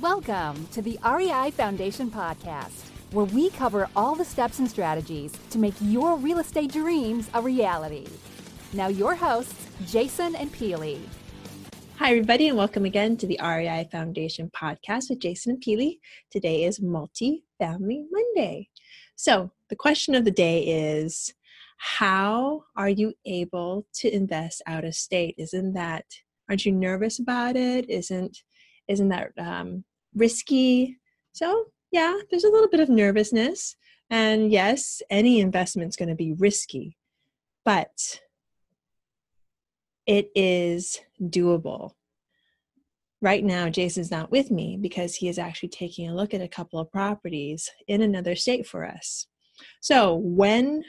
Welcome to the REI Foundation Podcast, where we cover all the steps and strategies to make your real estate dreams a reality. Now, your hosts, Jason and Peely. Hi, everybody, and welcome again to the REI Foundation Podcast with Jason and Peely. Today is Multi Family Monday. So, the question of the day is How are you able to invest out of state? Isn't that, aren't you nervous about it? Isn't isn't that um, risky? So, yeah, there's a little bit of nervousness. And yes, any investment's going to be risky, but it is doable. Right now, Jason's not with me because he is actually taking a look at a couple of properties in another state for us. So, when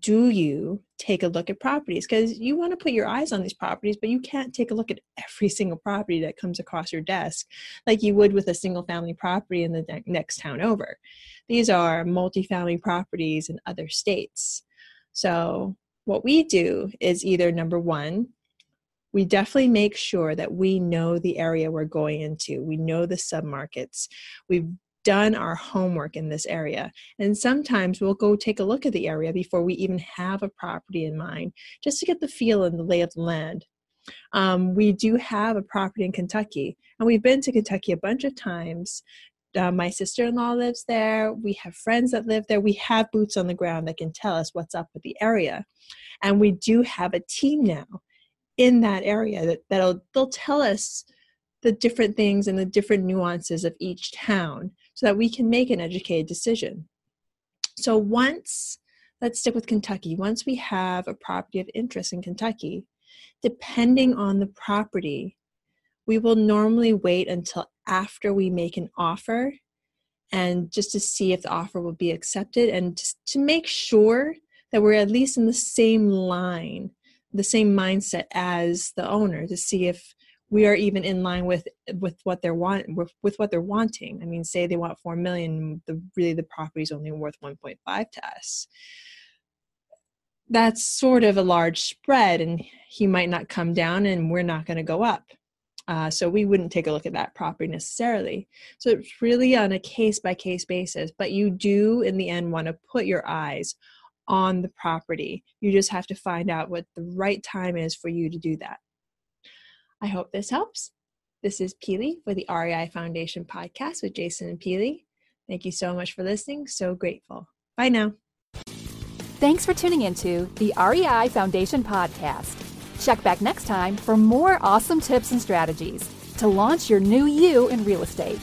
do you take a look at properties because you want to put your eyes on these properties but you can't take a look at every single property that comes across your desk like you would with a single family property in the ne- next town over these are multifamily properties in other states so what we do is either number one we definitely make sure that we know the area we're going into. We know the submarkets. We've done our homework in this area. And sometimes we'll go take a look at the area before we even have a property in mind, just to get the feel and the lay of the land. Um, we do have a property in Kentucky, and we've been to Kentucky a bunch of times. Uh, my sister in law lives there. We have friends that live there. We have boots on the ground that can tell us what's up with the area. And we do have a team now in that area that, that'll they'll tell us the different things and the different nuances of each town so that we can make an educated decision. So once, let's stick with Kentucky, once we have a property of interest in Kentucky, depending on the property, we will normally wait until after we make an offer and just to see if the offer will be accepted and just to make sure that we're at least in the same line, the same mindset as the owner to see if we are even in line with with what they're want with, with what they're wanting. I mean, say they want four million, the really the property is only worth one point five to us. That's sort of a large spread, and he might not come down, and we're not going to go up. Uh, so we wouldn't take a look at that property necessarily. So it's really on a case by case basis, but you do in the end want to put your eyes on the property. You just have to find out what the right time is for you to do that. I hope this helps. This is Peely for the REI Foundation podcast with Jason and Peely. Thank you so much for listening. So grateful. Bye now. Thanks for tuning into the REI Foundation podcast. Check back next time for more awesome tips and strategies to launch your new you in real estate.